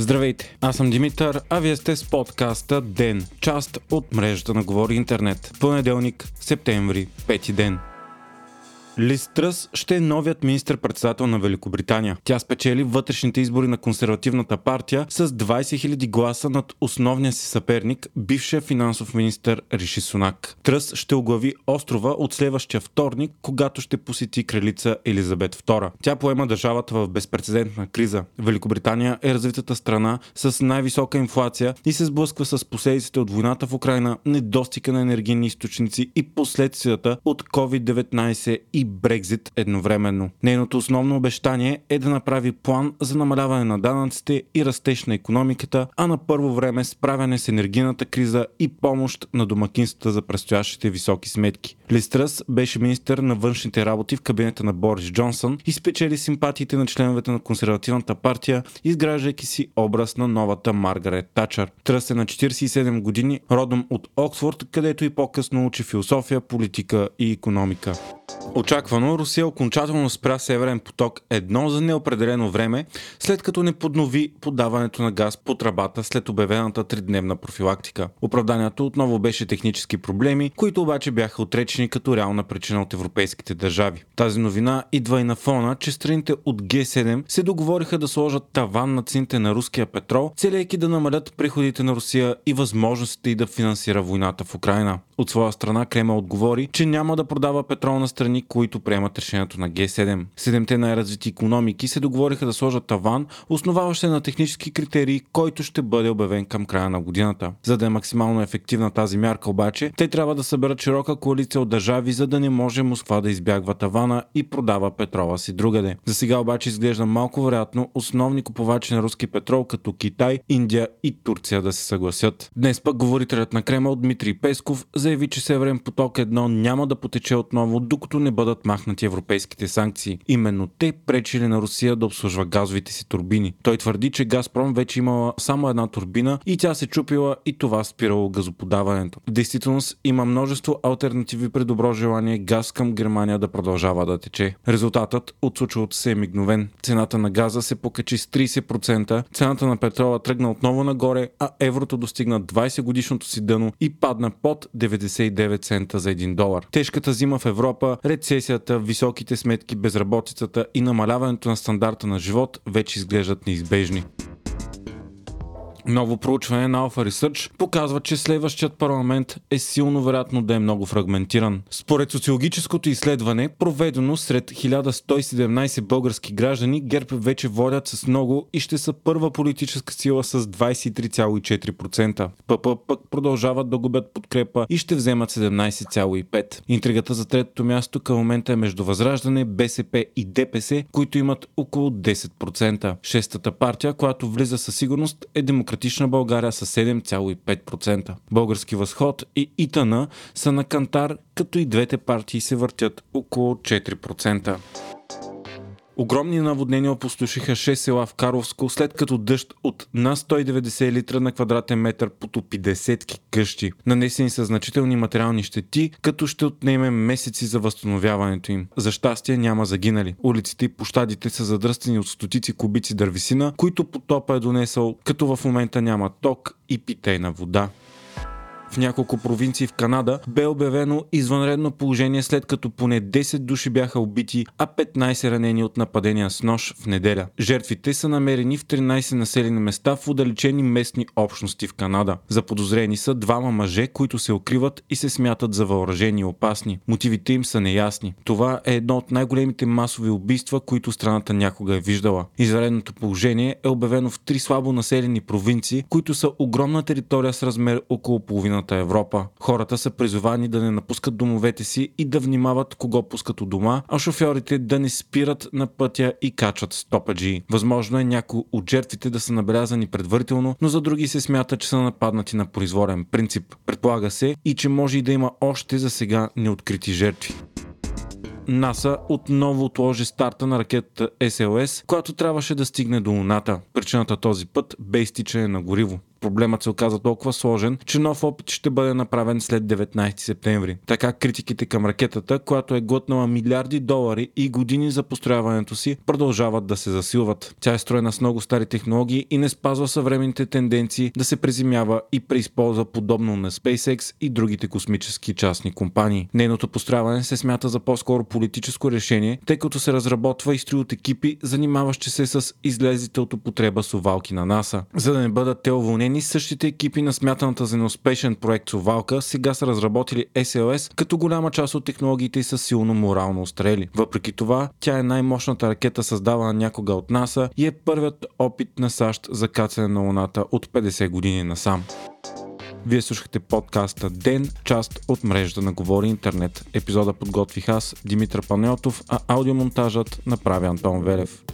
Здравейте, аз съм Димитър, а вие сте с подкаста ДЕН, част от мрежата на Говори Интернет. Понеделник, септември, пети ден. Лиз Тръс ще е новият министр-председател на Великобритания. Тя спечели вътрешните избори на консервативната партия с 20 000 гласа над основния си съперник, бившия финансов министр Риши Сунак. Тръс ще оглави острова от следващия вторник, когато ще посети кралица Елизабет II. Тя поема държавата в безпредседентна криза. Великобритания е развитата страна с най-висока инфлация и се сблъсква с последиците от войната в Украина, недостига на енергийни източници и последствията от COVID-19 и Брекзит едновременно. Нейното основно обещание е да направи план за намаляване на данъците и растеж на економиката, а на първо време справяне с енергийната криза и помощ на домакинствата за предстоящите високи сметки. Листръс беше министър на външните работи в кабинета на Борис Джонсън и спечели симпатиите на членовете на консервативната партия, изграждайки си образ на новата Маргарет Тачър. Тръс е на 47 години, родом от Оксфорд, където и по-късно учи философия, политика и економика. Очаквано Русия окончателно спря Северен поток едно за неопределено време, след като не поднови подаването на газ по трабата след обявената тридневна профилактика. Оправданието отново беше технически проблеми, които обаче бяха отречени като реална причина от европейските държави. Тази новина идва и на фона, че страните от Г7 се договориха да сложат таван на цените на руския петрол, целейки да намалят приходите на Русия и възможностите и да финансира войната в Украина. От своя страна Кремъл отговори, че няма да продава петрол на страни, които приемат решението на Г7. Седемте най-развити економики се договориха да сложат таван, основаващ се на технически критерии, който ще бъде обявен към края на годината. За да е максимално ефективна тази мярка обаче, те трябва да съберат широка коалиция от държави, за да не може Москва да избягва тавана и продава петрола си другаде. За сега обаче изглежда малко вероятно основни купувачи на руски петрол като Китай, Индия и Турция да се съгласят. Днес пък говорителят на Кремъл Дмитрий Песков заяви, че Северен поток 1 няма да потече отново, докато не бъдат махнати европейските санкции. Именно те пречили на Русия да обслужва газовите си турбини. Той твърди, че Газпром вече имала само една турбина и тя се чупила и това спирало газоподаването. В действителност има множество альтернативи при добро желание газ към Германия да продължава да тече. Резултатът от случилото се е мигновен. Цената на газа се покачи с 30%, цената на петрола тръгна отново нагоре, а еврото достигна 20 годишното си дъно и падна под 99 цента за 1 долар. Тежката зима в Европа, рецесията, високите сметки, безработицата и намаляването на стандарта на живот вече изглеждат неизбежни. Ново проучване на Alpha Research показва, че следващият парламент е силно вероятно да е много фрагментиран. Според социологическото изследване, проведено сред 1117 български граждани, ГЕРБ вече водят с много и ще са първа политическа сила с 23,4%. ПП пък продължават да губят подкрепа и ще вземат 17,5%. Интригата за третото място към момента е между Възраждане, БСП и ДПС, които имат около 10%. Шестата партия, която влиза със сигурност е демократична Демократична България с 7,5%. Български възход и ИТАНА са на кантар, като и двете партии се въртят около 4%. Огромни наводнения опустошиха 6 села в Карловско, след като дъжд от на 190 литра на квадратен метър потопи десетки къщи. Нанесени са значителни материални щети, като ще отнеме месеци за възстановяването им. За щастие няма загинали. Улиците и площадите са задръстени от стотици кубици дървесина, които потопа е донесъл, като в момента няма ток и питейна вода. В няколко провинции в Канада бе обявено извънредно положение след като поне 10 души бяха убити, а 15 ранени от нападения с нож в неделя. Жертвите са намерени в 13 населени места в удалечени местни общности в Канада. Заподозрени са двама мъже, които се укриват и се смятат за въоръжени и опасни. Мотивите им са неясни. Това е едно от най-големите масови убийства, които страната някога е виждала. Извънредното положение е обявено в три слабо населени провинции, които са огромна територия с размер около половина Западната Европа. Хората са призовани да не напускат домовете си и да внимават кого пускат от дома, а шофьорите да не спират на пътя и качат стопаджи. Възможно е някои от жертвите да са набелязани предварително, но за други се смята, че са нападнати на произволен принцип. Предполага се и че може и да има още за сега неоткрити жертви. НАСА отново отложи старта на ракетата SLS, която трябваше да стигне до Луната. Причината този път бе изтичане на гориво. Проблемът се оказа толкова сложен, че нов опит ще бъде направен след 19 септември. Така критиките към ракетата, която е глътнала милиарди долари и години за построяването си, продължават да се засилват. Тя е строена с много стари технологии и не спазва съвременните тенденции да се преземява и преизползва подобно на SpaceX и другите космически частни компании. Нейното построяване се смята за по-скоро политическо решение, тъй като се разработва и строи от екипи, занимаващи се с излезите от употреба совалки на НАСА. За да не бъдат те уволнени, същите екипи на смятаната за неуспешен проект Совалка сега са разработили SLS, като голяма част от технологиите са силно морално острели. Въпреки това, тя е най-мощната ракета създавана някога от НАСА и е първият опит на САЩ за кацане на Луната от 50 години насам. Вие слушахте подкаста Ден, част от мрежата на Говори Интернет. Епизода подготвих аз, Димитър Панеотов, а аудиомонтажът направи Антон Велев.